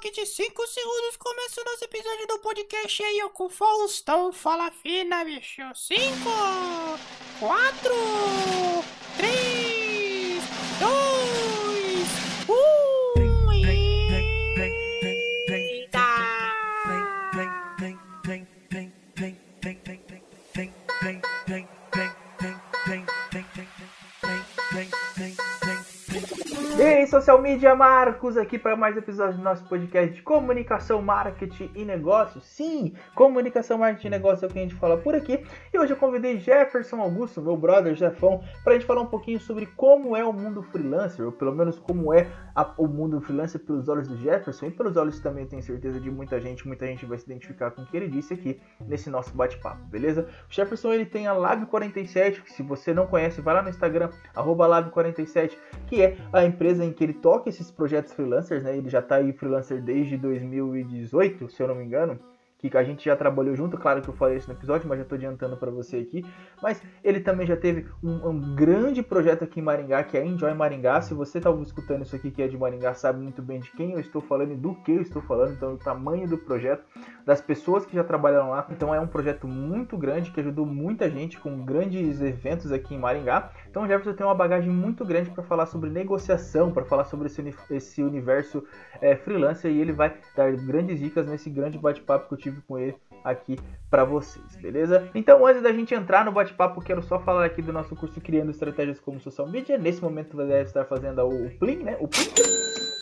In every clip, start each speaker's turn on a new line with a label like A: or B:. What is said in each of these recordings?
A: toque de 5 segundos começa o nosso episódio do podcast aí, com o Faustão. Fala fina, bicho. 5, 4,
B: social media Marcos aqui para mais um episódio do nosso podcast de comunicação, marketing e negócios. Sim, comunicação, marketing e negócio é o que a gente fala por aqui. E hoje eu convidei Jefferson Augusto, meu brother Jefão, para a gente falar um pouquinho sobre como é o mundo freelancer, ou pelo menos como é a- o mundo freelancer pelos olhos do Jefferson e pelos olhos também tenho certeza de muita gente, muita gente vai se identificar com o que ele disse aqui nesse nosso bate-papo, beleza? O Jefferson ele tem a Lab47, que se você não conhece, vai lá no Instagram, arroba Lab47, que é a empresa em que ele toca esses projetos freelancers, né? Ele já tá aí freelancer desde 2018, se eu não me engano. Que a gente já trabalhou junto, claro que eu falei isso no episódio, mas já tô adiantando para você aqui. Mas ele também já teve um, um grande projeto aqui em Maringá, que é Enjoy Maringá. Se você tá escutando isso aqui que é de Maringá, sabe muito bem de quem eu estou falando e do que eu estou falando, então o tamanho do projeto, das pessoas que já trabalharam lá. Então é um projeto muito grande que ajudou muita gente com grandes eventos aqui em Maringá. Então o Jefferson tem uma bagagem muito grande para falar sobre negociação, para falar sobre esse, esse universo é, freelancer e ele vai dar grandes dicas nesse grande bate-papo que eu tive com ele aqui para vocês, beleza? Então antes da gente entrar no bate-papo, quero só falar aqui do nosso curso Criando Estratégias como Social Media. Nesse momento você deve estar fazendo o Plim, né? O Plim.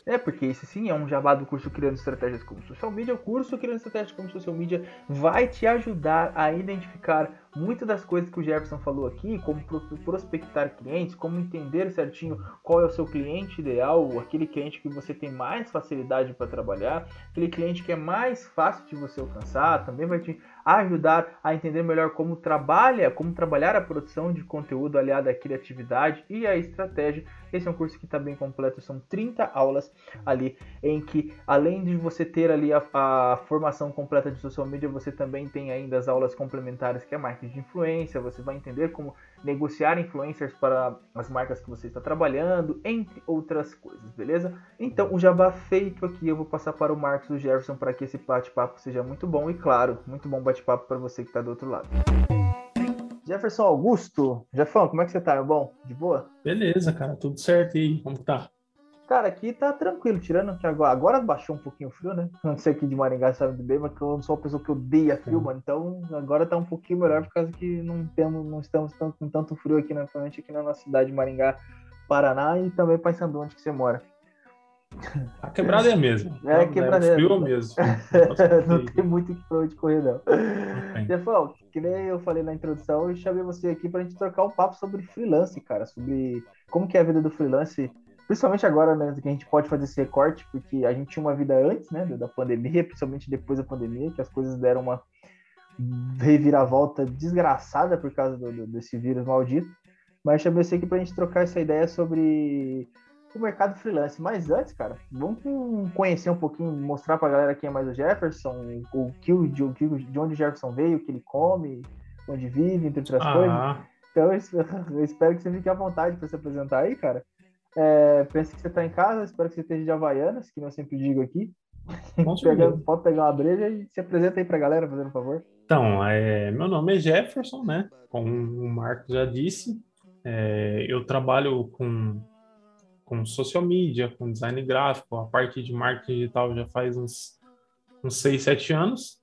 B: É, porque esse sim é um jabá do curso Criando Estratégias como Social Media. O curso Criando Estratégias como Social Media vai te ajudar a identificar muitas das coisas que o Jefferson falou aqui, como pro- prospectar clientes, como entender certinho qual é o seu cliente ideal, aquele cliente que você tem mais facilidade para trabalhar, aquele cliente que é mais fácil de você alcançar, também vai te ajudar a entender melhor como trabalha, como trabalhar a produção de conteúdo aliada à criatividade e à estratégia. Esse é um curso que está bem completo, são 30 aulas ali em que além de você ter ali a, a formação completa de social media, você também tem ainda as aulas complementares que é marketing de influência, você vai entender como negociar influencers para as marcas que você está trabalhando, entre outras coisas, beleza? Então, o jabá feito aqui, eu vou passar para o Marcos e o Jefferson para que esse bate-papo seja muito bom e, claro, muito bom bate-papo para você que está do outro lado. Jefferson Augusto, Jefão, como é que você tá, meu bom? De boa?
C: Beleza, cara, tudo certo e aí, como tá?
B: Cara, aqui tá tranquilo, tirando que agora, agora baixou um pouquinho o frio, né? Não sei aqui de Maringá sabe bem, mas que eu não sou uma pessoa que odeia frio,
C: Sim.
B: mano. Então agora tá um pouquinho melhor por causa que não temos, não estamos tão- com tanto frio aqui, né? principalmente aqui na nossa cidade de Maringá, Paraná e também Paysandu, onde que você mora.
C: A quebrada é a mesma.
B: É,
C: Então,
B: quebradeira.
C: Frio é mesmo.
B: não tem muito pra onde correr, não. Jefão, que nem eu falei na introdução, eu chamei você aqui pra gente trocar um papo sobre freelance, cara. Sobre como que é a vida do freelance, principalmente agora, né, que a gente pode fazer esse recorte, porque a gente tinha uma vida antes, né, da pandemia, principalmente depois da pandemia, que as coisas deram uma reviravolta desgraçada por causa do- do- desse vírus maldito. Mas eu chamei você aqui pra gente trocar essa ideia sobre o mercado freelance. Mas antes, cara, vamos conhecer um pouquinho, mostrar pra galera quem é mais o Jefferson, o que o, de, de onde o Jefferson veio, o que ele come, onde vive, entre outras coisas.
C: Ah,
B: Então eu espero, que você fique à vontade para se apresentar aí, cara. É, penso que você tá em casa, espero que você esteja de Havaianas, que eu sempre digo aqui. Pega, pode pegar uma breja e se apresenta aí pra galera, fazendo um favor.
C: Então, é, meu nome é Jefferson, né? Como o Marcos já disse, é, eu trabalho com, com social media, com design gráfico, a parte de marketing digital já faz uns, uns 6, 7 anos.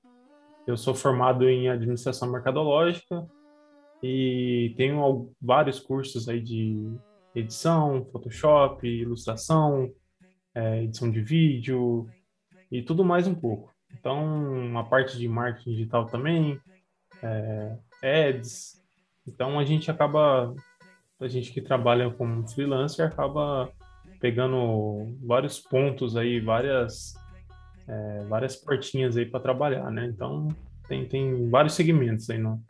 C: Eu sou formado em administração mercadológica e tenho vários cursos aí de edição, Photoshop, ilustração, é, edição de vídeo e tudo mais um pouco. Então, a parte de marketing digital também, é, ads. Então, a gente acaba, a gente que trabalha como freelancer, acaba pegando vários pontos aí, várias, é, várias portinhas aí para trabalhar, né? Então, tem, tem vários segmentos aí no,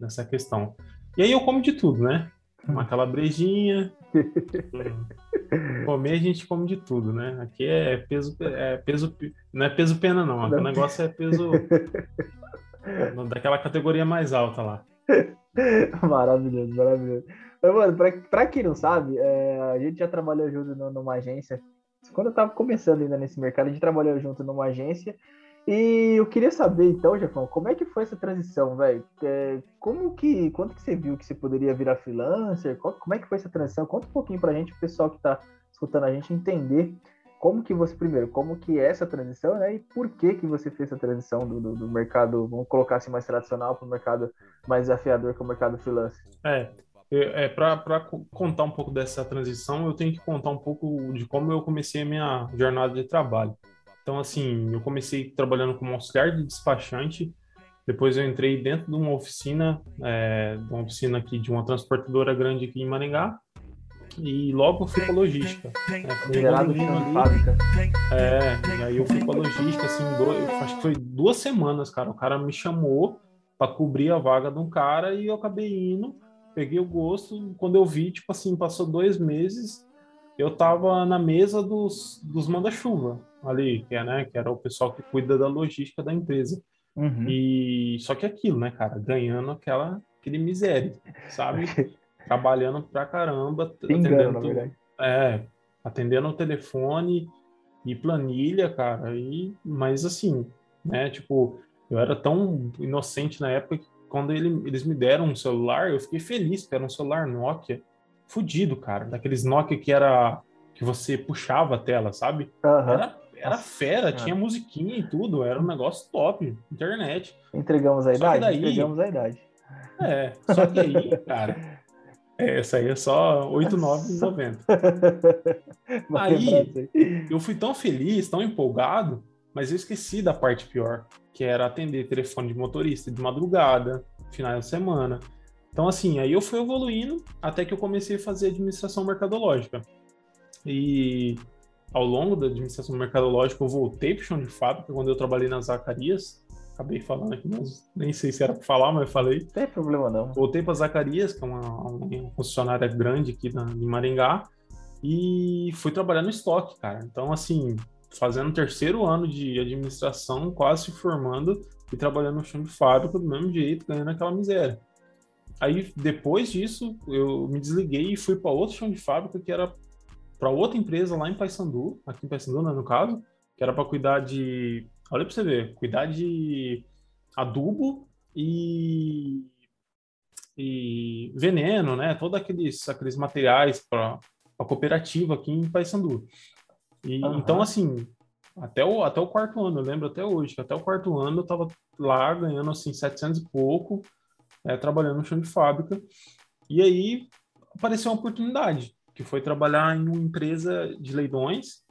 C: nessa questão. E aí eu como de tudo, né? Uma calabrejinha. Comer a gente come de tudo, né? Aqui é peso, é peso, não é peso pena não. Aqui o negócio é peso daquela categoria mais alta lá.
B: maravilhoso, maravilhoso. Mas, mano, pra, pra quem não sabe, é, a gente já trabalhou junto numa agência quando eu tava começando ainda nesse mercado, a gente trabalhou junto numa agência. E eu queria saber, então, Jefão, como é que foi essa transição, velho? É, como que, quando que você viu que você poderia virar freelancer? Qual, como é que foi essa transição? Conta um pouquinho pra gente, o pessoal que tá escutando a gente, entender como que você, primeiro, como que é essa transição, né? E por que que você fez essa transição do, do, do mercado, vamos colocar assim, mais tradicional para o mercado mais desafiador que é o mercado freelance?
C: É, é para contar um pouco dessa transição, eu tenho que contar um pouco de como eu comecei a minha jornada de trabalho. Então, assim, eu comecei trabalhando como auxiliar de despachante, depois eu entrei dentro de uma oficina, é, de uma oficina aqui de uma transportadora grande aqui em Maringá, e logo fui para logística.
B: É, Gerado de fábrica.
C: É, e aí eu fui para logística, assim, dois, acho que foi duas semanas, cara. O cara me chamou para cobrir a vaga de um cara e eu acabei indo, peguei o gosto. Quando eu vi, tipo assim, passou dois meses, eu tava na mesa dos, dos manda-chuva ali, que é, né, que era o pessoal que cuida da logística da empresa. Uhum. E só que aquilo, né, cara, ganhando aquela aquele miséria, sabe? trabalhando pra caramba,
B: Engano, atendendo,
C: é, atendendo o telefone e planilha, cara, e mas assim, né, tipo, eu era tão inocente na época que quando ele, eles me deram um celular, eu fiquei feliz, porque era um celular Nokia, fudido, cara, daqueles Nokia que era que você puxava a tela, sabe?
B: Uhum.
C: Era, era fera, tinha musiquinha e tudo, era um negócio top, internet.
B: Entregamos a idade? Daí, Entregamos a idade.
C: É, só que aí, cara, é, essa aí é só 8,9,90. aí eu fui tão feliz, tão empolgado, mas eu esqueci da parte pior, que era atender telefone de motorista de madrugada, final de semana. Então, assim, aí eu fui evoluindo até que eu comecei a fazer administração mercadológica. E ao longo da administração mercadológica, eu voltei para o chão de fábrica quando eu trabalhei nas Zacarias, acabei falando aqui, mas nem sei se era para falar, mas falei. Não
B: tem problema não.
C: Voltei para Zacarias, que é uma, uma concessionária grande aqui na, em Maringá, e fui trabalhar no estoque, cara. Então, assim, fazendo terceiro ano de administração, quase se formando e trabalhando no chão de fábrica do mesmo jeito, ganhando aquela miséria. Aí, depois disso, eu me desliguei e fui para outro chão de fábrica, que era para outra empresa lá em Paysandu, aqui em Paysandu, né, no caso, que era para cuidar de Olha para você ver, cuidar de adubo e, e veneno, né? Todos aqueles, aqueles materiais para a cooperativa aqui em Paysandu. E, uhum. Então, assim, até o, até o quarto ano, eu lembro até hoje, que até o quarto ano eu estava lá ganhando, assim, 700 e pouco, é, trabalhando no chão de fábrica. E aí apareceu uma oportunidade, que foi trabalhar em uma empresa de leilões,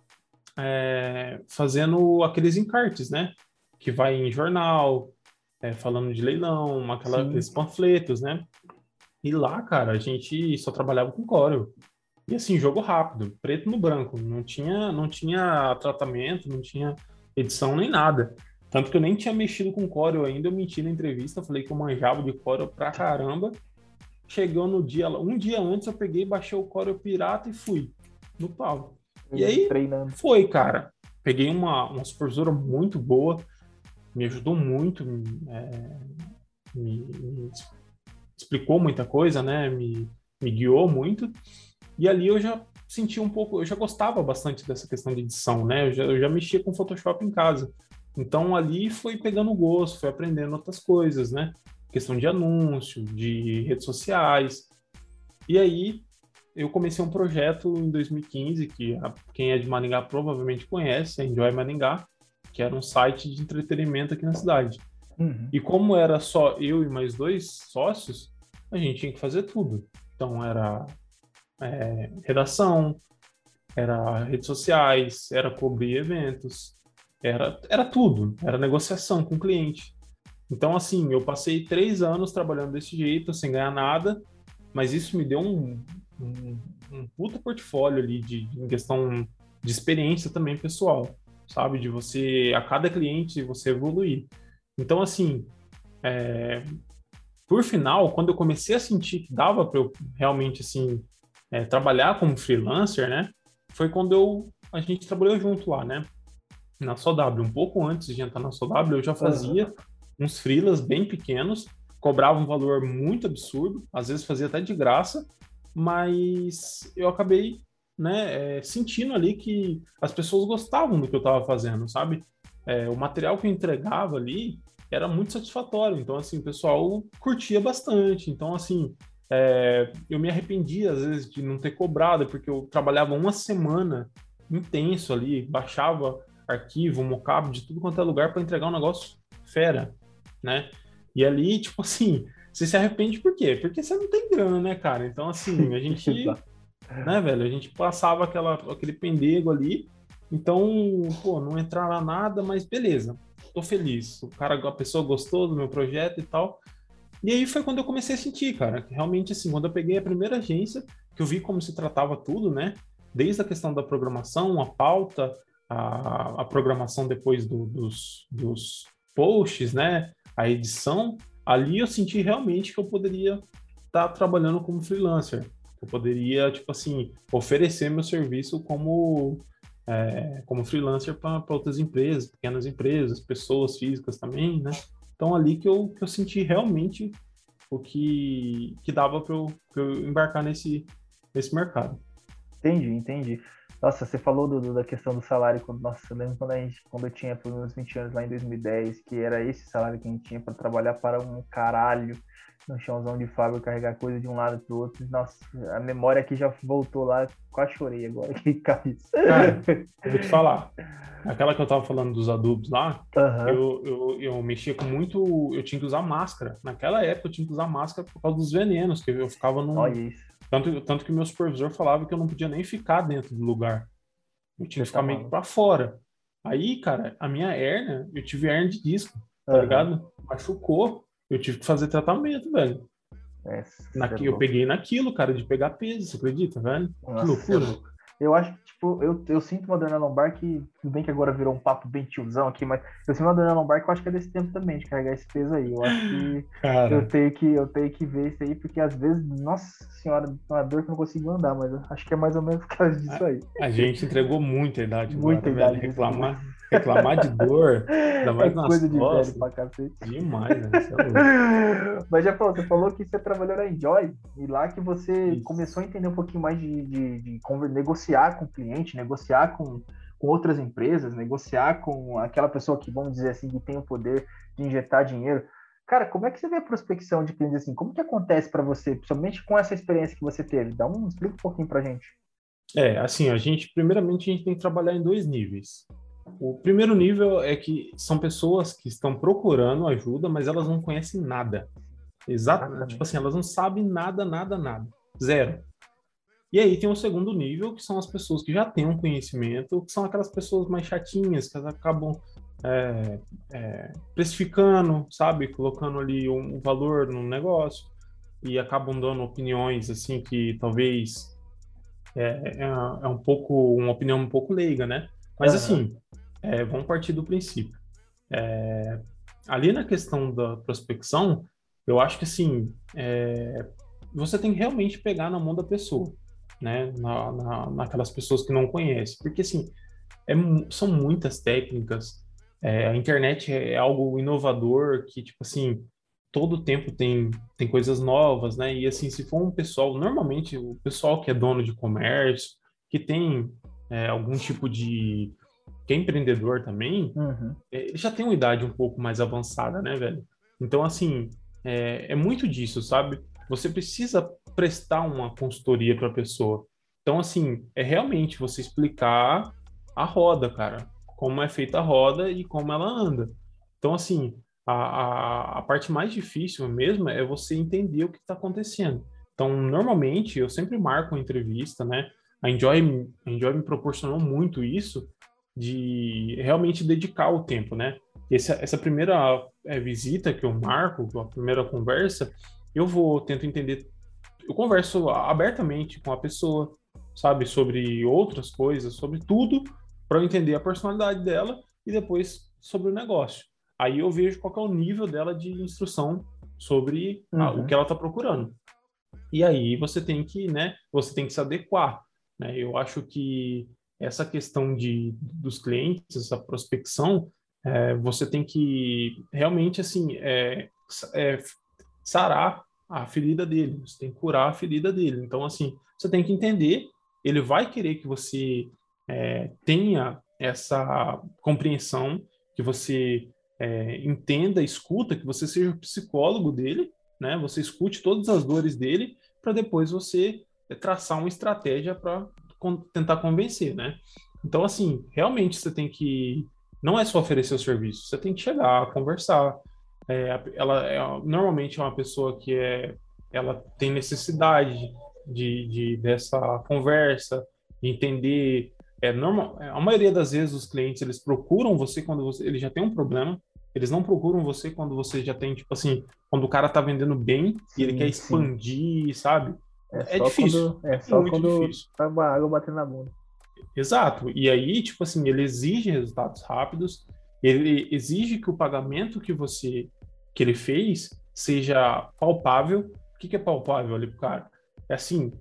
C: é, fazendo aqueles encartes, né? Que vai em jornal, é, falando de leilão, aquela, aqueles panfletos, né? E lá, cara, a gente só trabalhava com Corel. E assim, jogo rápido, preto no branco. Não tinha, não tinha tratamento, não tinha edição nem nada. Tanto que eu nem tinha mexido com Corel ainda, eu menti na entrevista, falei que eu manjava de Corel pra caramba. Chegou no dia, um dia antes eu peguei, baixei o Corel pirata e fui no pau. E aí, treinando. foi, cara. Peguei uma, uma supervisora muito boa, me ajudou muito, é, me, me, explicou muita coisa, né? Me, me guiou muito. E ali eu já senti um pouco, eu já gostava bastante dessa questão de edição, né? Eu já, eu já mexia com Photoshop em casa. Então ali foi pegando gosto, foi aprendendo outras coisas, né? Questão de anúncio, de redes sociais. E aí eu comecei um projeto em 2015 que a, quem é de Maringá provavelmente conhece, a Enjoy Maringá, que era um site de entretenimento aqui na cidade. Uhum. E como era só eu e mais dois sócios, a gente tinha que fazer tudo. Então era é, redação, era redes sociais, era cobrir eventos, era, era tudo, era negociação com o cliente. Então, assim, eu passei três anos trabalhando desse jeito, sem ganhar nada, mas isso me deu um, um, um puta portfólio ali de, questão de experiência também pessoal, sabe? De você, a cada cliente, você evoluir. Então, assim, é, por final, quando eu comecei a sentir que dava para eu realmente, assim, é, trabalhar como freelancer, né? Foi quando eu, a gente trabalhou junto lá, né? Na SOW. Um pouco antes de entrar na SOW, eu já fazia uhum. uns freelas bem pequenos, cobrava um valor muito absurdo, às vezes fazia até de graça, mas eu acabei né, é, sentindo ali que as pessoas gostavam do que eu estava fazendo, sabe? É, o material que eu entregava ali era muito satisfatório, então, assim, o pessoal curtia bastante. Então, assim, é, eu me arrependia, às vezes, de não ter cobrado, porque eu trabalhava uma semana intenso ali, baixava arquivo, mockup de tudo quanto é lugar para entregar um negócio fera, né? E ali, tipo assim, você se arrepende por quê? Porque você não tem grana, né, cara? Então, assim, a gente, né, velho, a gente passava aquela, aquele pendego ali, então, pô, não entrava nada, mas beleza, tô feliz. O cara, a pessoa gostou do meu projeto e tal. E aí foi quando eu comecei a sentir, cara, que realmente, assim, quando eu peguei a primeira agência, que eu vi como se tratava tudo, né? Desde a questão da programação, a pauta, a, a programação depois do, dos, dos posts, né? A edição, ali eu senti realmente que eu poderia estar tá trabalhando como freelancer. Eu poderia, tipo assim, oferecer meu serviço como, é, como freelancer para outras empresas, pequenas empresas, pessoas físicas também, né? Então, ali que eu, que eu senti realmente o que, que dava para eu, eu embarcar nesse, nesse mercado.
B: Entendi, entendi. Nossa, você falou do, da questão do salário. Quando, nossa, eu lembro quando, a gente, quando eu tinha pelo menos 20 anos lá em 2010, que era esse salário que a gente tinha para trabalhar para um caralho no chãozão de fábrica, carregar coisa de um lado para o outro. Nossa, a memória aqui já voltou lá, quase chorei agora que caiu.
C: Cara, eu vou te falar. Aquela que eu tava falando dos adubos lá, uhum. eu, eu, eu mexia com muito. Eu tinha que usar máscara. Naquela época eu tinha que usar máscara por causa dos venenos, que eu ficava num.
B: Olha isso
C: tanto, tanto que meu supervisor falava que eu não podia nem ficar dentro do lugar. Eu tinha que ficar meio que pra fora. Aí, cara, a minha hernia, eu tive hernia de disco, tá uhum. ligado? Machucou. Eu tive que fazer tratamento, velho. É, Naqui, eu peguei naquilo, cara, de pegar peso, você acredita, velho? Nossa, que loucura.
B: Eu acho que, tipo, eu, eu sinto uma dor na lombar que, tudo bem que agora virou um papo bem tiozão aqui, mas eu uma dor na lombar que eu acho que é desse tempo também, de carregar esse peso aí. Eu acho que Cara. eu tenho que eu tenho que ver isso aí, porque às vezes, nossa senhora, uma dor que eu não consigo andar, mas acho que é mais ou menos por causa disso aí.
C: A, a gente entregou muita idade. Muita agora, idade. Velho, reclamar. Reclamar de dor, ainda mais é nas coisa de velho pra cacete. Demais, né?
B: É Mas já falou, você falou que você trabalhou na Enjoy e lá que você Isso. começou a entender um pouquinho mais de, de, de, de negociar com o cliente, negociar com, com outras empresas, negociar com aquela pessoa que, vamos dizer assim, que tem o poder de injetar dinheiro. Cara, como é que você vê a prospecção de clientes assim? Como que acontece para você, principalmente com essa experiência que você teve? Dá um, explica um pouquinho pra gente.
C: É, assim, a gente, primeiramente, a gente tem que trabalhar em dois níveis. O primeiro nível é que são pessoas que estão procurando ajuda, mas elas não conhecem nada. Exato. Tipo assim, elas não sabem nada, nada, nada. Zero. E aí tem o segundo nível, que são as pessoas que já têm um conhecimento, que são aquelas pessoas mais chatinhas, que acabam é, é, precificando, sabe? Colocando ali um, um valor no negócio e acabam dando opiniões, assim, que talvez é, é, é um pouco, uma opinião um pouco leiga, né? Mas uhum. assim, é, vamos partir do princípio. É, ali na questão da prospecção, eu acho que assim, é, você tem que realmente pegar na mão da pessoa, né? Na, na, naquelas pessoas que não conhecem. Porque assim, é são muitas técnicas. É, a internet é algo inovador que, tipo assim, todo tempo tem, tem coisas novas, né? E assim, se for um pessoal, normalmente o pessoal que é dono de comércio, que tem é, algum tipo de. que é empreendedor também, uhum. é, ele já tem uma idade um pouco mais avançada, né, velho? Então, assim, é, é muito disso, sabe? Você precisa prestar uma consultoria para a pessoa. Então, assim, é realmente você explicar a roda, cara. Como é feita a roda e como ela anda. Então, assim, a, a, a parte mais difícil mesmo é você entender o que está acontecendo. Então, normalmente, eu sempre marco uma entrevista, né? a Enjoy, a Enjoy me proporcionou muito isso, de realmente dedicar o tempo, né? Essa, essa primeira é, visita que eu marco, a primeira conversa, eu vou, tento entender, eu converso abertamente com a pessoa, sabe, sobre outras coisas, sobre tudo, para entender a personalidade dela e depois sobre o negócio. Aí eu vejo qual é o nível dela de instrução sobre uhum. a, o uhum. que ela está procurando. E aí você tem que, né, você tem que se adequar. Né? Eu acho que essa questão de, dos clientes, essa prospecção, é, você tem que realmente assim é, é, sarar a ferida dele, você tem que curar a ferida dele. Então, assim, você tem que entender ele vai querer que você é, tenha essa compreensão, que você é, entenda, escuta, que você seja o psicólogo dele, né? Você escute todas as dores dele, para depois você traçar uma estratégia para tentar convencer, né? Então, assim, realmente você tem que. Não é só oferecer o serviço, você tem que chegar, conversar. É, ela é, normalmente é uma pessoa que é, ela tem necessidade de, de dessa conversa, de entender. É normal, a maioria das vezes os clientes eles procuram você quando você, ele já tem um problema. Eles não procuram você quando você já tem tipo assim, quando o cara tá vendendo bem sim, e ele quer expandir, sim. sabe?
B: É, é difícil. Quando, é só é quando difícil. tá a água batendo na bunda.
C: Exato. E aí, tipo assim, ele exige resultados rápidos, ele exige que o pagamento que você que ele fez seja palpável. O que, que é palpável ali pro cara? É assim,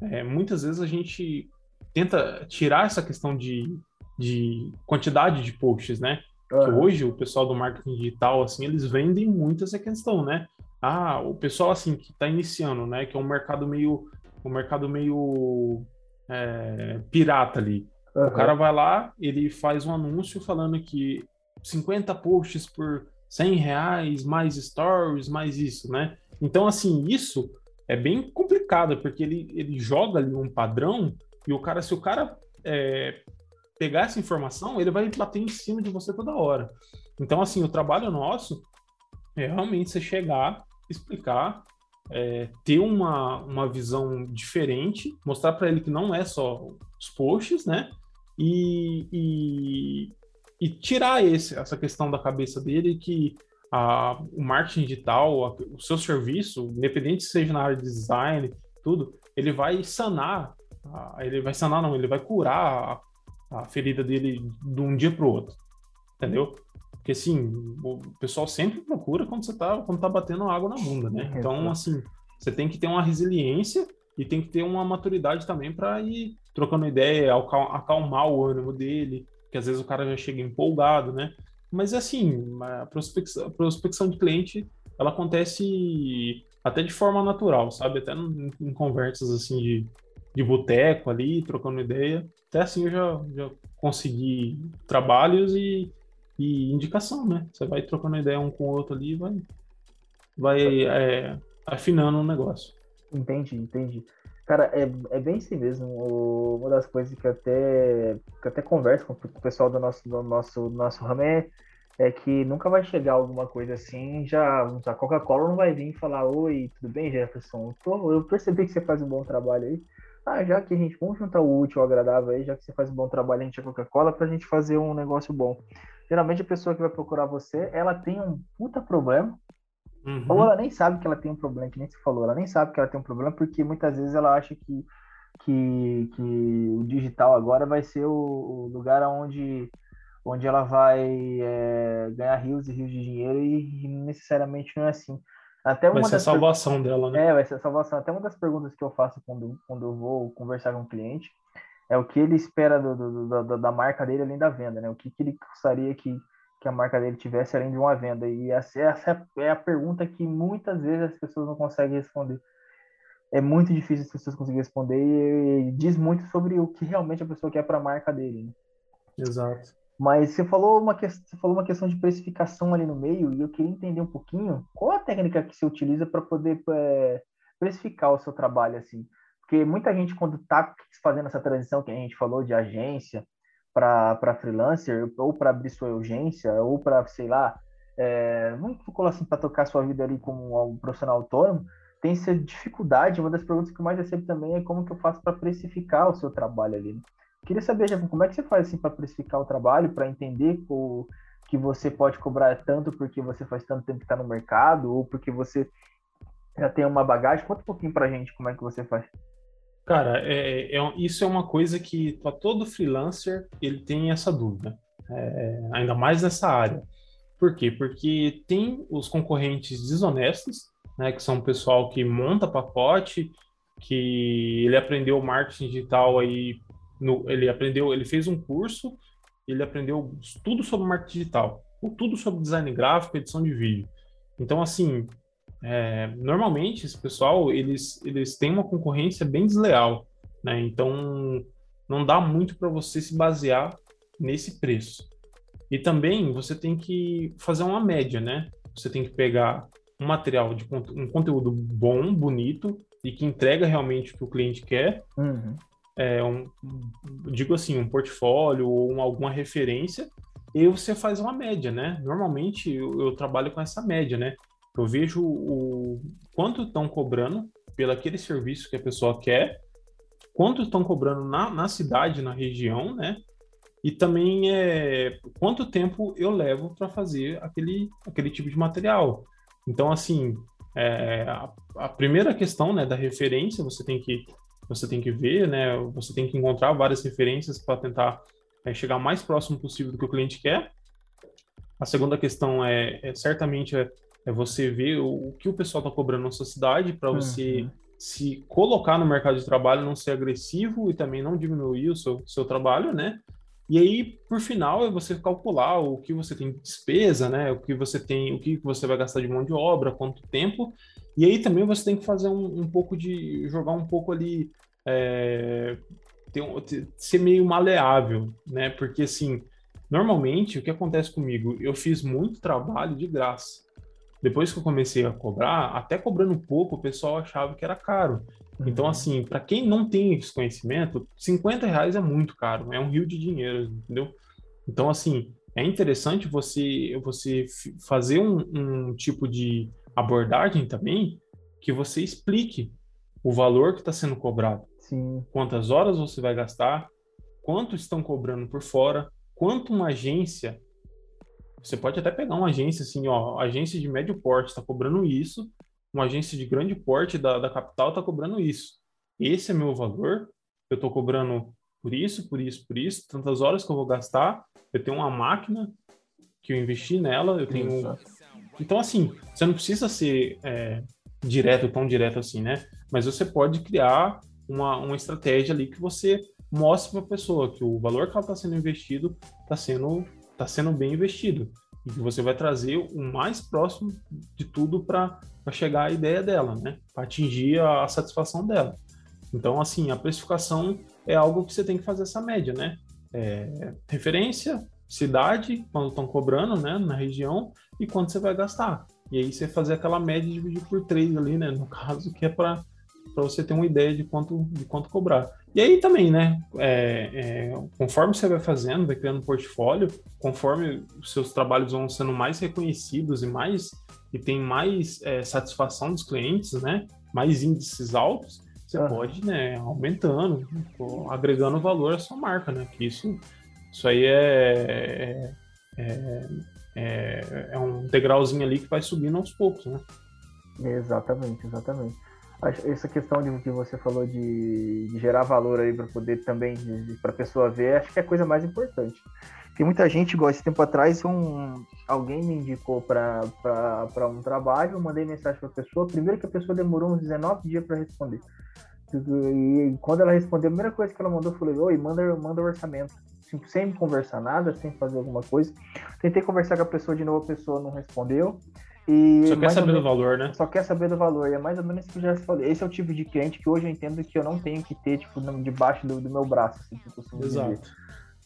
C: é, muitas vezes a gente tenta tirar essa questão de, de quantidade de posts, né? Uhum. Que hoje o pessoal do marketing digital, assim, eles vendem muito essa questão, né? Ah, o pessoal, assim, que está iniciando, né? Que é um mercado meio, um mercado meio é, pirata ali. Uhum. O cara vai lá, ele faz um anúncio falando que 50 posts por 100 reais, mais stories, mais isso, né? Então, assim, isso é bem complicado, porque ele, ele joga ali um padrão e o cara, se o cara é, pegar essa informação, ele vai bater em cima de você toda hora. Então, assim, o trabalho nosso é realmente você chegar, explicar, é, ter uma, uma visão diferente, mostrar para ele que não é só os posts, né? E, e, e tirar esse, essa questão da cabeça dele que a, o marketing digital, a, o seu serviço, independente se seja na área de design, tudo, ele vai sanar, a, ele vai sanar não, ele vai curar a, ferida dele de um dia para o outro, entendeu? Porque assim, o pessoal sempre procura quando você tá, quando tá batendo água na bunda, né? Então, assim, você tem que ter uma resiliência e tem que ter uma maturidade também para ir trocando ideia, acalmar o ânimo dele, que às vezes o cara já chega empolgado, né? Mas assim, a prospecção, a prospecção de cliente, ela acontece até de forma natural, sabe? Até em, em conversas assim de, de boteco ali, trocando ideia. Até assim eu já, já consegui trabalhos e, e indicação, né? Você vai trocando ideia um com o outro ali e vai, vai é, afinando o negócio.
B: Entendi, entendi. Cara, é, é bem assim mesmo. O, uma das coisas que até, que até converso com o pessoal do nosso, do nosso, do nosso ramo é, que nunca vai chegar alguma coisa assim, já a Coca-Cola não vai vir falar, oi, tudo bem, Jefferson? Tô, eu percebi que você faz um bom trabalho aí. Ah, já que a gente, vamos juntar o útil ao agradável aí, já que você faz um bom trabalho, a gente é Coca-Cola, pra gente fazer um negócio bom. Geralmente a pessoa que vai procurar você, ela tem um puta problema, Uhum. Ou ela nem sabe que ela tem um problema, que nem você falou, ela nem sabe que ela tem um problema, porque muitas vezes ela acha que, que, que o digital agora vai ser o, o lugar onde, onde ela vai é, ganhar rios e rios de dinheiro e, e necessariamente não é assim. Até
C: vai ser a salvação per... dela, né?
B: É, vai ser a salvação. Até uma das perguntas que eu faço quando, quando eu vou conversar com um cliente é o que ele espera do, do, do, da marca dele além da venda, né? O que, que ele gostaria que, que a marca dele tivesse além de uma venda. E essa, essa é a pergunta que muitas vezes as pessoas não conseguem responder. É muito difícil as pessoas conseguirem responder e diz muito sobre o que realmente a pessoa quer para a marca dele. Né?
C: Exato.
B: Mas você falou, uma que... você falou uma questão de precificação ali no meio e eu queria entender um pouquinho qual a técnica que você utiliza para poder é, precificar o seu trabalho assim. Porque muita gente, quando está fazendo essa transição que a gente falou de agência para freelancer, ou para abrir sua urgência, ou para, sei lá, é, vamos colocar assim, para tocar sua vida ali como um profissional autônomo, tem essa dificuldade. Uma das perguntas que eu mais recebo também é como que eu faço para precificar o seu trabalho ali. Né? Queria saber, já, como é que você faz assim para precificar o trabalho, para entender o, que você pode cobrar tanto porque você faz tanto tempo que está no mercado, ou porque você já tem uma bagagem? Conta um pouquinho para gente como é que você faz.
C: Cara, é, é, isso é uma coisa que para todo freelancer ele tem essa dúvida, é, ainda mais nessa área. Por quê? Porque tem os concorrentes desonestos, né, que são o pessoal que monta pacote, que ele aprendeu marketing digital aí, no, ele aprendeu, ele fez um curso, ele aprendeu tudo sobre marketing digital, ou tudo sobre design gráfico, edição de vídeo. Então, assim, é, normalmente esse pessoal eles, eles têm uma concorrência bem desleal. né? Então não dá muito para você se basear nesse preço. E também você tem que fazer uma média, né? Você tem que pegar um material de um conteúdo bom, bonito e que entrega realmente o que o cliente quer. Uhum. É um, digo assim, um portfólio ou alguma referência e você faz uma média, né? Normalmente eu, eu trabalho com essa média, né? Eu vejo o quanto estão cobrando pelo aquele serviço que a pessoa quer, quanto estão cobrando na, na cidade, na região, né? E também é quanto tempo eu levo para fazer aquele, aquele tipo de material. Então, assim, é, a, a, primeira questão né, da referência, você tem que você tem que ver, né? Você tem que encontrar várias referências para tentar é, chegar mais próximo possível do que o cliente quer. A segunda questão é, é certamente é, é, você ver o, o, que o pessoal está cobrando na sua cidade para você uhum. se colocar no mercado de trabalho, não ser agressivo e também não diminuir o seu, seu trabalho, né? E aí, por final, é você calcular o que você tem de despesa, né? O que você tem, o que você vai gastar de mão de obra, quanto tempo. E aí também você tem que fazer um, um pouco de jogar um pouco ali, é, ter um, ter, ser meio maleável, né? Porque assim, normalmente o que acontece comigo, eu fiz muito trabalho de graça. Depois que eu comecei a cobrar, até cobrando pouco, o pessoal achava que era caro. Então, uhum. assim, para quem não tem esse conhecimento, 50 reais é muito caro, é um rio de dinheiro, entendeu? Então, assim, é interessante você, você fazer um, um tipo de abordagem também que você explique o valor que está sendo cobrado.
B: Sim.
C: Quantas horas você vai gastar, quanto estão cobrando por fora, quanto uma agência. Você pode até pegar uma agência assim, ó, agência de médio porte está cobrando isso, uma agência de grande porte da, da capital está cobrando isso. Esse é meu valor, eu estou cobrando por isso, por isso, por isso, tantas horas que eu vou gastar, eu tenho uma máquina que eu investi nela, eu tenho... Isso. Então, assim, você não precisa ser é, direto, tão direto assim, né? Mas você pode criar uma, uma estratégia ali que você mostre para a pessoa que o valor que ela está sendo investido está sendo, tá sendo bem investido. E que você vai trazer o mais próximo de tudo para chegar à ideia dela, né? Para atingir a, a, satisfação dela. Então, assim, a precificação é algo que você tem que fazer essa média, né? É, referência, cidade, quando estão cobrando, né, na região, e quanto você vai gastar. E aí você fazer aquela média dividir por três ali, né, no caso, que é para você ter uma ideia de quanto, de quanto cobrar. E aí também, né, é, é, conforme você vai fazendo, vai criando um portfólio, conforme os seus trabalhos vão sendo mais reconhecidos e mais e tem mais é, satisfação dos clientes, né? Mais índices altos, você uhum. pode, né, aumentando, agregando valor à sua marca, né? Que isso, isso aí é, é, é, é um degrauzinho ali que vai subindo aos poucos, né?
B: Exatamente, exatamente. Essa questão de que você falou de, de gerar valor aí para poder também, para a pessoa ver, acho que é a coisa mais importante. Porque muita gente, igual esse tempo atrás, um, alguém me indicou para um trabalho, eu mandei mensagem para a pessoa. Primeiro que a pessoa demorou uns 19 dias para responder. E quando ela respondeu, a primeira coisa que ela mandou, eu falei: Oi, manda, manda o orçamento. Sem conversar nada, sem fazer alguma coisa. Tentei conversar com a pessoa de novo, a pessoa não respondeu.
C: E só quer saber menos, do valor, né?
B: Só quer saber do valor. E é mais ou menos isso que eu já falei. Esse é o tipo de cliente que hoje eu entendo que eu não tenho que ter, tipo, debaixo do, do meu braço, assim, tipo,
C: Exato. Dizer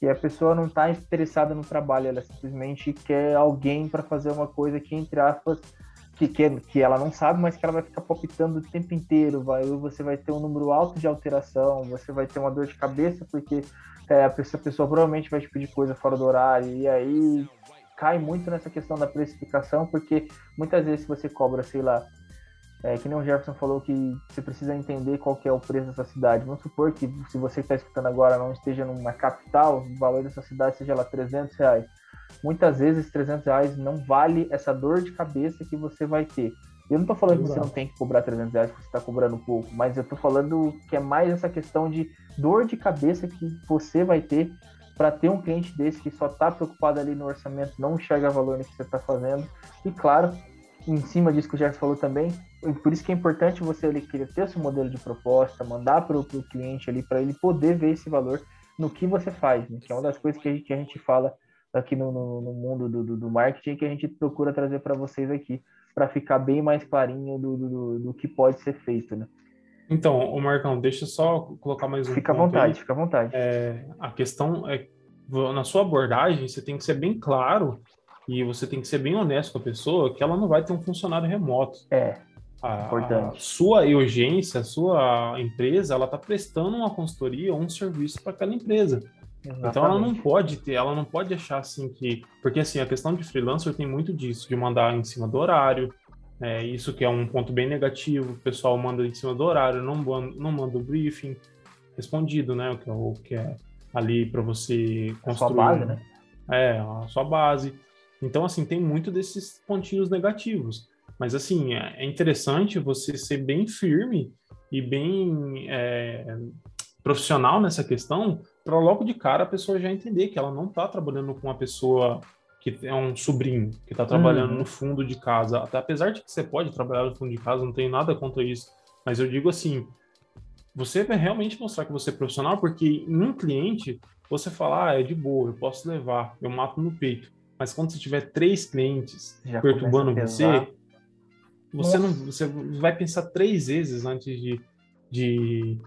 B: que a pessoa não está interessada no trabalho, ela simplesmente quer alguém para fazer uma coisa que, entre aspas, que, que, que ela não sabe, mas que ela vai ficar palpitando o tempo inteiro. Vai, você vai ter um número alto de alteração, você vai ter uma dor de cabeça, porque é, a, pessoa, a pessoa provavelmente vai te pedir coisa fora do horário, e aí cai muito nessa questão da precificação, porque muitas vezes você cobra, sei lá, é, que nem o Jefferson falou que você precisa entender qual que é o preço dessa cidade. Vamos supor que se você está escutando agora não esteja numa capital, o valor dessa cidade seja lá 300 reais. Muitas vezes 300 reais não vale essa dor de cabeça que você vai ter. Eu não estou falando que você não tem que cobrar 300 reais porque você está cobrando pouco, mas eu estou falando que é mais essa questão de dor de cabeça que você vai ter para ter um cliente desse que só está preocupado ali no orçamento, não enxerga valor no que você está fazendo. E claro, em cima disso que o Jeff falou também, por isso que é importante você ali querer ter seu modelo de proposta, mandar para o cliente ali para ele poder ver esse valor no que você faz, né? que é uma das coisas que a gente, que a gente fala aqui no, no, no mundo do, do, do, marketing que a gente procura trazer para vocês aqui, para ficar bem mais clarinho do, do, do, que pode ser feito, né?
C: Então, o Marcão, deixa eu só colocar mais um
B: Fica à vontade,
C: aí.
B: fica à vontade.
C: É, a questão é, na sua abordagem, você tem que ser bem claro e você tem que ser bem honesto com a pessoa que ela não vai ter um funcionário remoto.
B: É,
C: A, a
B: Importante.
C: sua urgência, a sua empresa, ela está prestando uma consultoria ou um serviço para aquela empresa. Então ela não
B: exatamente.
C: pode ter, ela não pode achar assim que, porque assim a questão de freelancer tem muito disso, de mandar em cima do horário, é, isso que é um ponto bem negativo, o pessoal manda em cima do horário, não manda, não manda o briefing respondido, né, o que é, o que é ali para você
B: A sua
C: construir,
B: base, né?
C: é, a sua base. Então assim tem muito desses pontinhos negativos, mas assim é é interessante você ser bem firme e bem é, profissional nessa questão para logo de cara a pessoa já entender que ela não está trabalhando com uma pessoa que é um sobrinho, que está trabalhando
B: Uhum.
C: no fundo de casa. Até apesar de que você pode trabalhar no fundo de casa, não tenho nada contra isso. Mas eu digo assim, você vai realmente mostrar que você é profissional, porque em um cliente, você fala, ah, é de boa, eu posso levar, eu mato no peito. Mas quando você tiver três clientes
B: Já
C: perturbando você, você não, você vai pensar três vezes antes de, de,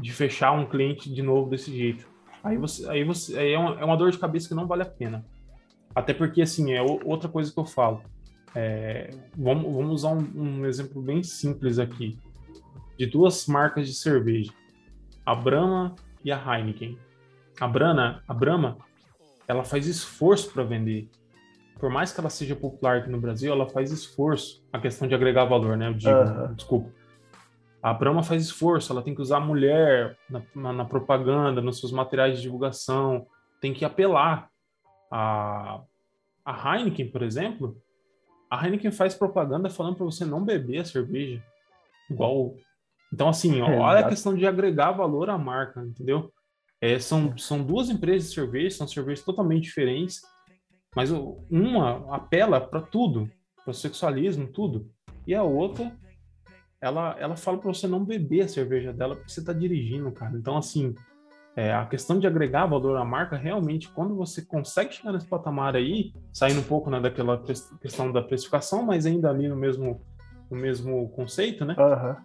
C: de fechar um cliente de novo desse jeito. Aí você, aí você, aí é uma, é uma dor de cabeça que não vale a pena. Até porque assim é outra coisa que eu falo. É, vamos, vamos usar um, um exemplo bem simples aqui de duas marcas de cerveja, a Brahma e a Heineken. A Brahma, a Brahma, ela faz esforço para vender. Por mais que ela seja popular aqui no Brasil, ela faz esforço. A questão de agregar valor, né? Eu digo, desculpa. A Brahma faz esforço, ela tem que usar a mulher na, na- na propaganda, nos seus materiais de divulgação, tem que apelar. A, a Heineken, por exemplo, a Heineken faz propaganda falando para você não beber a cerveja. Igual. Então, assim, olha a
B: Exato.
C: questão de agregar valor à marca, entendeu? É, são, são duas empresas de cerveja, são cervejas totalmente diferentes, mas uma apela para tudo, para sexualismo, tudo, e a outra, ela, ela fala para você não beber a cerveja dela porque você está dirigindo, cara. Então, assim, é, a questão de agregar valor à marca, realmente, quando você consegue chegar nesse patamar aí, saindo um pouco né, daquela ques- questão da precificação, mas ainda ali no mesmo, no mesmo conceito, né?
B: Aham.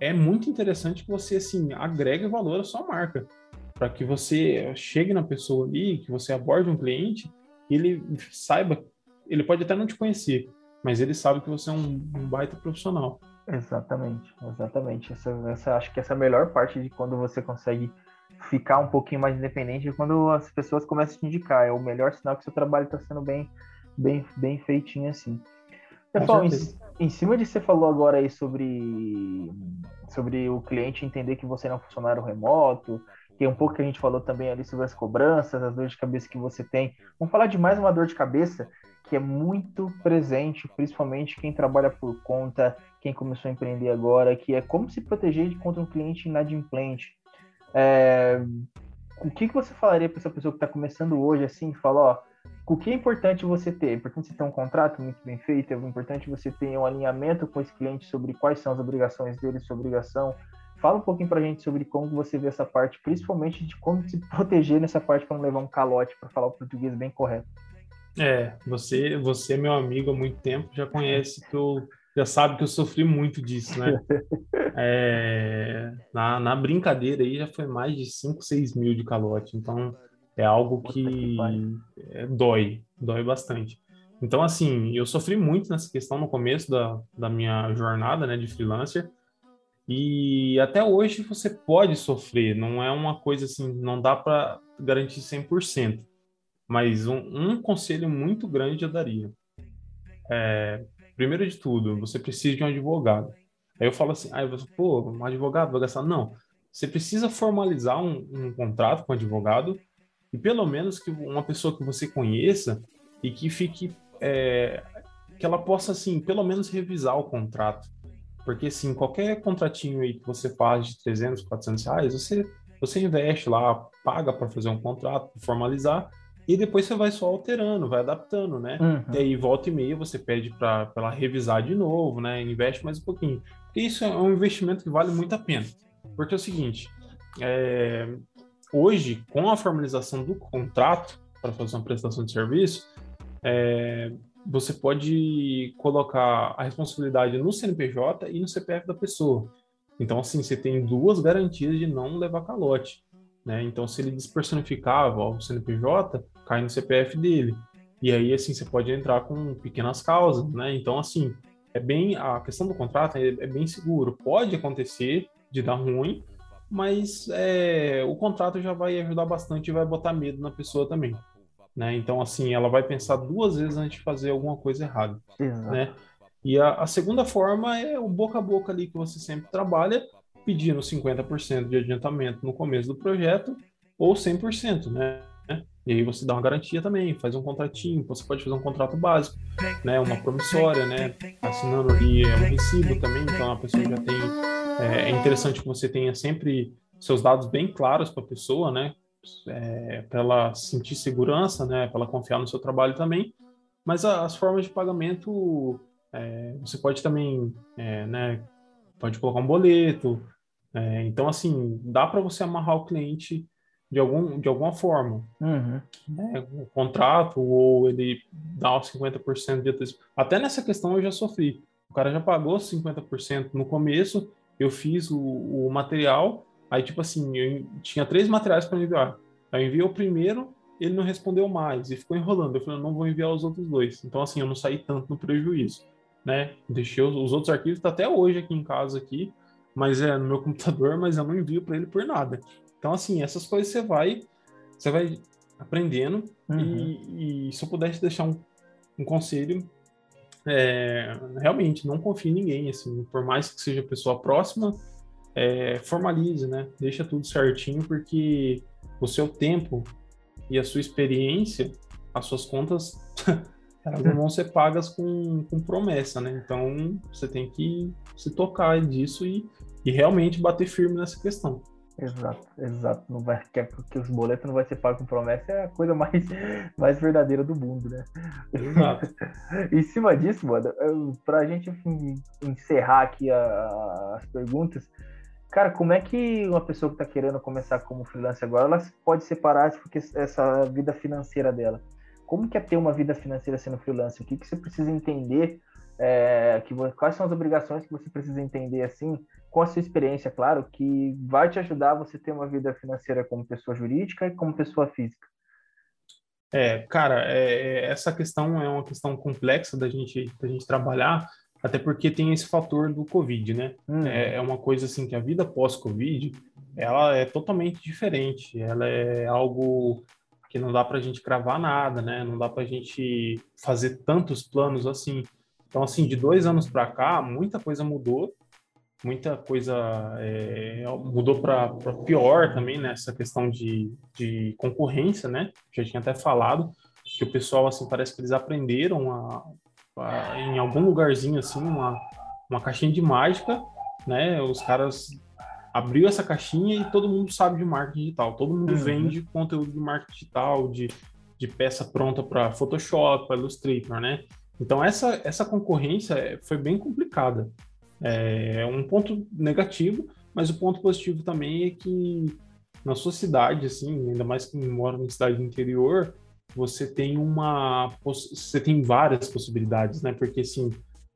C: é muito interessante que você assim agregue valor à sua marca para que você chegue na pessoa ali, que você aborde um cliente, e ele saiba, ele pode até não te conhecer, mas ele sabe que você é um, um baita profissional.
B: Exatamente, exatamente. Essa, essa, acho que essa é a melhor parte de quando você consegue ficar um pouquinho mais independente é quando as pessoas começam a te indicar. É o melhor sinal que seu trabalho está sendo bem, bem, bem feitinho assim. Pessoal, em, em cima de você falou agora aí sobre, sobre o cliente entender que você não é um funcionário remoto, que é um pouco que a gente falou também ali sobre as cobranças, as dores de cabeça que você tem. Vamos falar de mais uma dor de cabeça que é muito presente, principalmente quem trabalha por conta, quem começou a empreender agora, que é como se proteger contra um cliente inadimplente. É, o que, que você falaria para essa pessoa que está começando hoje, assim, fala, ó, o que é importante você ter? É importante você ter um contrato muito bem feito, é importante você ter um alinhamento com esse cliente sobre quais são as obrigações dele, sua obrigação. Fala um pouquinho pra gente sobre como você vê essa parte, principalmente de como se proteger nessa parte para não levar um calote, para falar o português bem correto.
C: É, você, você é meu amigo há muito tempo, já conhece que eu já sabe que eu sofri muito disso, né? É, na, na brincadeira aí já foi mais de 5, 6 mil de calote, então é algo que, é, dói, dói bastante. Então, assim, eu sofri muito nessa questão no começo da, da minha jornada, né, de freelancer, e até hoje você pode sofrer, não é uma coisa assim, não dá para garantir 100%, mas um, um conselho muito grande eu daria. É, primeiro de tudo, você precisa de um advogado. Aí eu falo assim, aí você, pô, um advogado vai gastar? Não, você precisa formalizar um, um contrato com um advogado e pelo menos que uma pessoa que você conheça e que fique, é, que ela possa, assim, pelo menos revisar o contrato. Porque, assim, qualquer contratinho aí que você faz de 300, 400 reais, você, você investe lá, paga para fazer um contrato, formalizar, e depois você vai só alterando, vai adaptando, né?
B: Uhum.
C: E aí, volta e meia, você pede para ela revisar de novo, né? Investe mais um pouquinho. Porque isso é um investimento que vale muito a pena. Porque é o seguinte, é, hoje, com a formalização do contrato para fazer uma prestação de serviço, é, você pode colocar a responsabilidade no CNPJ e no CPF da pessoa. Então, assim, você tem duas garantias de não levar calote. Né? Então, se ele despersonificava o CNPJ, cai no CPF dele. E aí, assim, você pode entrar com pequenas causas, né? Então, assim, é bem... A questão do contrato é, é bem seguro. Pode acontecer de dar ruim, mas é, o contrato já vai ajudar bastante e vai botar medo na pessoa também. Né? Então, assim, ela vai pensar duas vezes antes de fazer alguma coisa errada. Exato. Né? E a, a, segunda forma é o boca a boca ali que você sempre trabalha, pedindo 50% de adiantamento no começo do projeto ou 100%, né? E aí você dá uma garantia também, faz um contratinho, você pode fazer um contrato básico, né? Uma promissória, né? Assinando ali é um recibo também, então a pessoa já tem... É, é interessante que você tenha sempre seus dados bem claros para a pessoa, né? É, para ela sentir segurança, né? Para ela confiar no seu trabalho também. Mas as formas de pagamento é, você pode também, é, né, pode colocar um boleto. É, então, assim, dá para você amarrar o cliente de, algum, de alguma forma. Uhum. Né, o contrato, ou ele dá os 50% de antecipação. Até nessa questão eu já sofri. O cara já pagou 50% no começo, eu fiz o, o material, aí, tipo assim, eu tinha três materiais para enviar. Aí eu enviei o primeiro, ele não respondeu mais e ficou enrolando. Eu falei, não vou enviar os outros dois. Então, assim, eu não saí tanto no prejuízo né? Deixei os, os outros arquivos, tá até hoje aqui em casa aqui, mas é no meu computador, mas eu não envio para ele por nada. Então, assim, essas coisas você vai, você vai aprendendo uhum. e, e, se eu pudesse deixar um, um conselho, é, realmente não confie em ninguém, assim, por mais que seja pessoa próxima, é, formalize, né? Deixa tudo certinho, porque o seu tempo e a sua experiência, as suas contas elas não vão ser pagas com, com promessa, né? Então você tem que se tocar disso e, e realmente bater firme nessa questão.
B: Exato, exato. Não vai, porque os boletos não vai ser pago com promessa é a coisa mais, mais verdadeira do mundo, né? Exato. em cima disso, mano, pra gente encerrar aqui a, as perguntas, cara, como é que uma pessoa que tá querendo começar como freelancer agora, ela pode separar porque essa vida financeira dela? Como que é ter uma vida financeira sendo freelancer? O que, que você precisa entender? É, que, quais são as obrigações que você precisa entender assim, com a sua experiência, claro, que vai te ajudar a você ter uma vida financeira como pessoa jurídica e como pessoa física?
C: É, cara, é, essa questão é uma questão complexa da gente, da gente trabalhar, até porque tem esse fator do Covid, né? Hum. É, é uma coisa assim que a vida pós-Covid, ela é totalmente diferente, ela é algo que não dá para a gente cravar nada, né? Não dá para a gente fazer tantos planos assim. Então, assim, de dois anos para cá, muita coisa mudou, muita coisa é, mudou para pior também nessa né? questão de, de concorrência, né? Já tinha até falado que o pessoal, assim, parece que eles aprenderam a, a, em algum lugarzinho, assim, uma, uma caixinha de mágica, né? Os caras abriu essa caixinha e todo mundo sabe de marketing digital. Todo mundo uhum. vende conteúdo de marketing digital, de, de peça pronta para Photoshop, para Illustrator, né? Então essa, essa concorrência foi bem complicada. É um ponto negativo, mas o ponto positivo também é que na sua cidade, assim, ainda mais que mora em cidade do interior, você tem uma você tem várias possibilidades, né? Porque assim,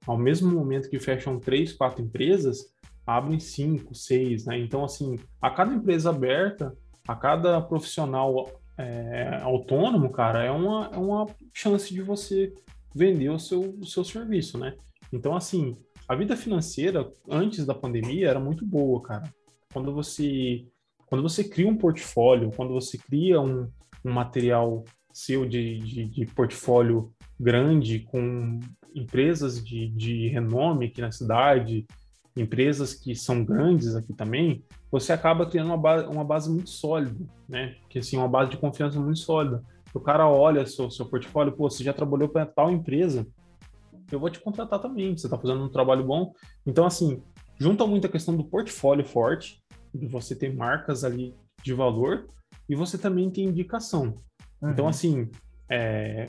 C: ao mesmo momento que fecham três, quatro empresas, abrem cinco, seis, né? Então, assim, a cada empresa aberta, a cada profissional é, autônomo, cara, é uma, é uma chance de você vender o seu, o seu serviço, né? Então, assim, a vida financeira antes da pandemia era muito boa, cara. Quando você, quando você cria um portfólio, quando você cria um, um material seu de, de, de portfólio grande com empresas de, de renome aqui na cidade, empresas que são grandes aqui também, você acaba criando uma base, uma base muito sólida, né? Que assim, uma base de confiança muito sólida. O cara olha seu, seu portfólio, pô, você já trabalhou para tal empresa, eu vou te contratar também, você está fazendo um trabalho bom. Então, assim, junta muito a questão do portfólio forte, de você ter marcas ali de valor, e você também tem indicação. Uhum. Então, assim, é,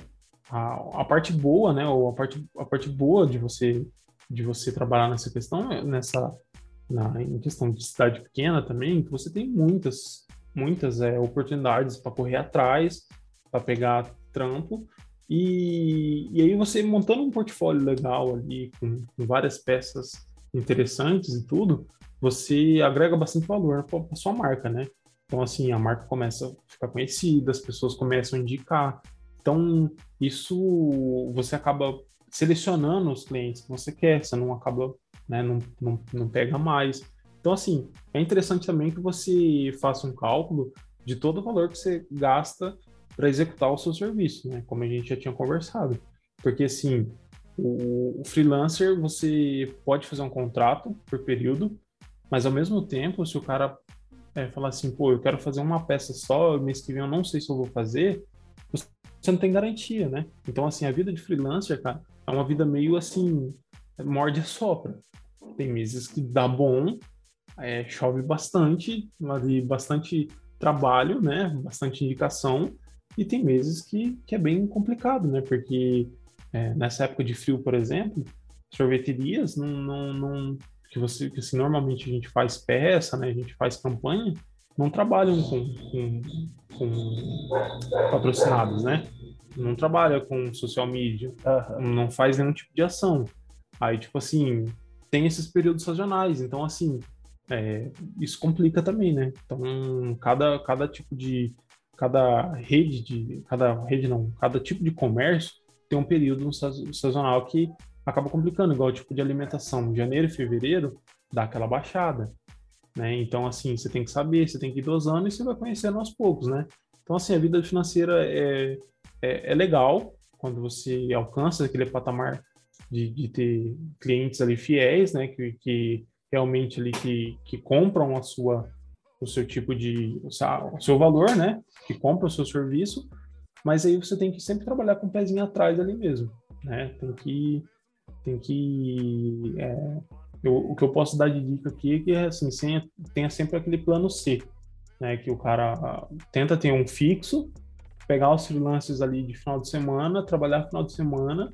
C: a, a, parte boa, né, ou a parte, a parte boa de você de você trabalhar nessa questão, é nessa na, em questão de cidade pequena também, que você tem muitas, muitas é, oportunidades para correr atrás, para pegar trampo, e, e aí você montando um portfólio legal ali, com, com várias peças interessantes e tudo, você agrega bastante valor para sua marca, né? Então, assim, a marca começa a ficar conhecida, as pessoas começam a indicar. Então, isso você acaba selecionando os clientes que você quer, você não acaba, né, não, não, não pega mais. Então, assim, é interessante também que você faça um cálculo de todo o valor que você gasta para executar o seu serviço, né? Como a gente já tinha conversado. Porque, assim, o, o freelancer, você pode fazer um contrato por período, mas ao mesmo tempo, se o cara é, falar assim, pô, eu quero fazer uma peça só, mês que vem eu não sei se eu vou fazer, você não tem garantia, né? Então, assim, a vida de freelancer, cara, é uma vida meio assim, morde e sopra. Tem meses que dá bom, é, chove bastante, ali bastante trabalho, né? Bastante indicação, e tem meses que, que é bem complicado, né? Porque é, nessa época de frio, por exemplo, sorveterias não, não, não que você que assim, normalmente a gente faz peça, né? A gente faz campanha, não trabalham com, com, com patrocinados, né? Não trabalha com social media, uhum. não faz nenhum tipo de ação. Aí, tipo assim, tem esses períodos sazonais, então assim, é, isso complica também, né? Então, cada, cada tipo de, cada rede de, cada rede não, cada tipo de comércio tem um período sazonal que acaba complicando, igual o tipo de alimentação. Janeiro e fevereiro dá aquela baixada, né? Então, assim, você tem que saber, você tem que ir dosando e você vai conhecendo aos poucos, né? Então, assim, a vida financeira é, é, é legal quando você alcança aquele patamar de, de ter clientes ali fiéis, né? Que, que realmente ali que, que compram a sua o seu tipo de o seu valor, né? Que compram o seu serviço, mas aí você tem que sempre trabalhar com o pezinho atrás ali mesmo, né? Tem que tem que é, eu, o que eu posso dar de dica aqui é que assim tenha sempre aquele plano C, né? Que o cara tenta ter um fixo, pegar os freelancers ali de final de semana, trabalhar final de semana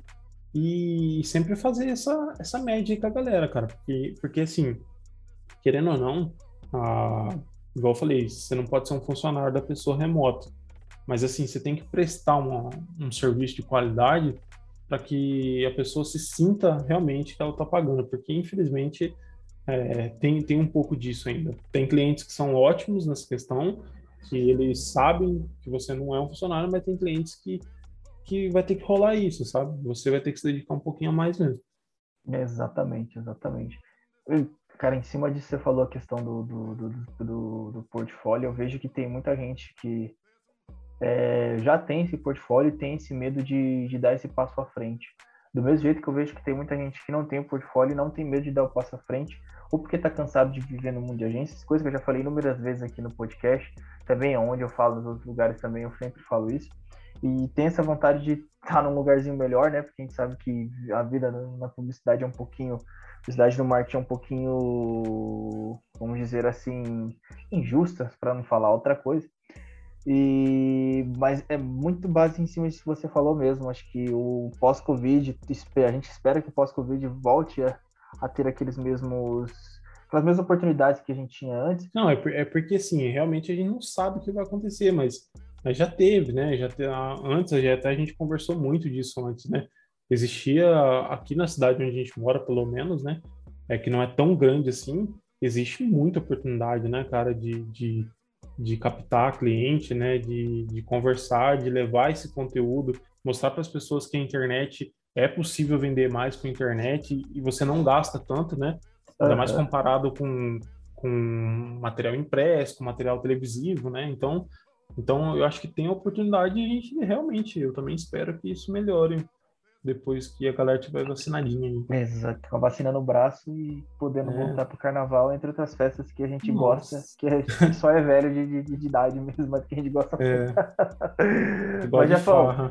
C: e sempre fazer essa, essa média com a galera, cara. Porque, porque assim, querendo ou não, igual eu falei, você não pode ser um funcionário da pessoa remota. Mas assim, você tem que prestar uma, um serviço de qualidade para que a pessoa se sinta realmente que ela está pagando, porque infelizmente é, tem, tem um pouco disso ainda. Tem clientes que são ótimos nessa questão, que eles sabem que você não é um funcionário, mas tem clientes que que vai ter que rolar isso, sabe? Você vai ter que se dedicar um pouquinho a mais mesmo.
B: Exatamente, exatamente. Cara, em cima disso você falou a questão do, do, do, do, do portfólio, eu vejo que tem muita gente que é, já tem esse portfólio e tem esse medo de, de dar esse passo à frente. Do mesmo jeito que eu vejo que tem muita gente que não tem o portfólio e não tem medo de dar o passo à frente, ou porque está cansado de viver no mundo de agências, coisa que eu já falei inúmeras vezes aqui no podcast, também onde eu falo nos outros lugares também, eu sempre falo isso e tem essa vontade de estar num lugarzinho melhor, né? Porque a gente sabe que a vida na publicidade é um pouquinho, publicidade no marketing é um pouquinho, vamos dizer assim, injusta, para não falar outra coisa. E mas é muito base em cima disso que você falou mesmo. Acho que o pós-Covid, a gente espera que o pós-Covid volte a, a ter aqueles mesmos aquelas mesmas oportunidades que a gente tinha antes.
C: Não, é, é porque assim, realmente a gente não sabe o que vai acontecer, mas mas já teve, né? Já te, antes, já até a gente conversou muito disso antes, né? Existia aqui na cidade onde a gente mora, pelo menos, né? É que não é tão grande assim. Existe muita oportunidade, né, cara, de, de, de captar cliente, né? De, de conversar, de levar esse conteúdo, mostrar para as pessoas que a internet é possível vender mais com a internet e você não gasta tanto, né? Ainda mais comparado com, com material impresso, com material televisivo, né? Então, então, eu acho que tem a oportunidade de a gente realmente, eu também espero que isso melhore depois que a galera tiver vacinadinha.
B: Aí. Exato, com a vacina no braço e podendo é. voltar pro carnaval, entre outras festas que a gente Nossa. gosta, que a gente só é velho de, de, de, idade mesmo, mas que a gente gosta é. mas já falou.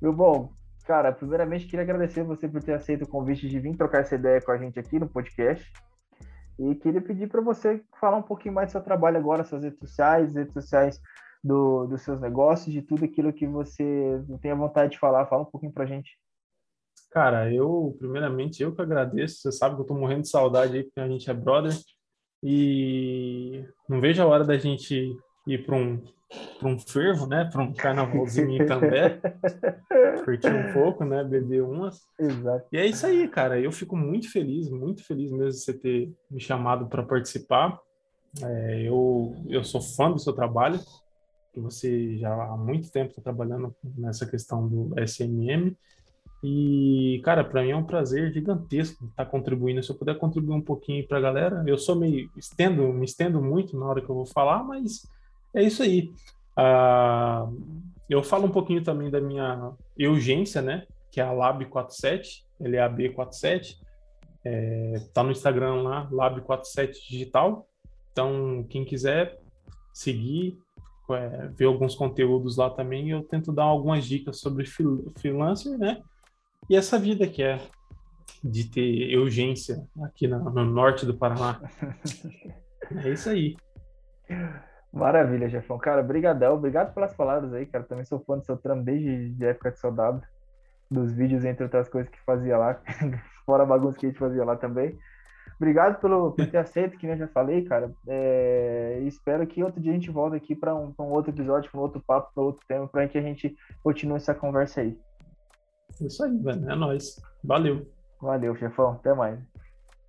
B: Meu bom, cara, primeiramente queria agradecer você por ter aceito o convite de vir trocar essa ideia com a gente aqui no podcast. E queria pedir para você falar um pouquinho mais do seu trabalho agora, suas redes sociais, redes sociais do, dos seus negócios, de tudo aquilo que você tem a vontade de falar. Fala um pouquinho pra gente.
C: Cara, eu, primeiramente, eu que agradeço. Você sabe que eu tô morrendo de saudade aí, porque a gente é brother. E não vejo a hora da gente ir para um, um fervo, né? Para um carnavalzinho em Cambé. curtir um pouco, né? Beber umas.
B: Exato.
C: E é isso aí, cara. Eu fico muito feliz, muito feliz mesmo de você ter me chamado para participar. É, eu, eu sou fã do seu trabalho, que você já há muito tempo está trabalhando nessa questão do SMM. E, cara, para mim é um prazer gigantesco estar tá contribuindo. Se eu puder contribuir um pouquinho para a galera, eu sou meio estendo, me estendo muito na hora que eu vou falar, mas é isso aí. Uh, eu falo um pouquinho também da minha urgência, né? Que é a Lab 47, ele é a B47. É, tá no Instagram lá, Lab47 Digital. Então, quem quiser seguir, é, ver alguns conteúdos lá também, eu tento dar algumas dicas sobre freelancer, né? E essa vida que é de ter urgência aqui no, no norte do Paraná. é isso aí.
B: Maravilha, Jefão. Cara, brigadão. Obrigado pelas palavras aí, cara. Também sou fã do seu trampo desde a época de soldado. Dos vídeos, entre outras coisas que fazia lá. Fora a bagunça que a gente fazia lá também. Obrigado pelo, por ter aceito, que eu já falei, cara. É, espero que outro dia a gente volte aqui para um, um, outro episódio, para um outro papo, para outro tema, para que a gente continue essa conversa aí.
C: Isso aí, velho. É nóis. Valeu.
B: Valeu, chefão. Até mais.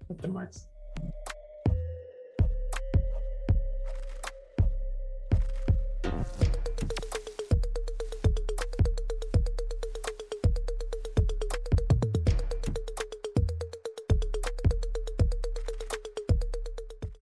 C: Até mais.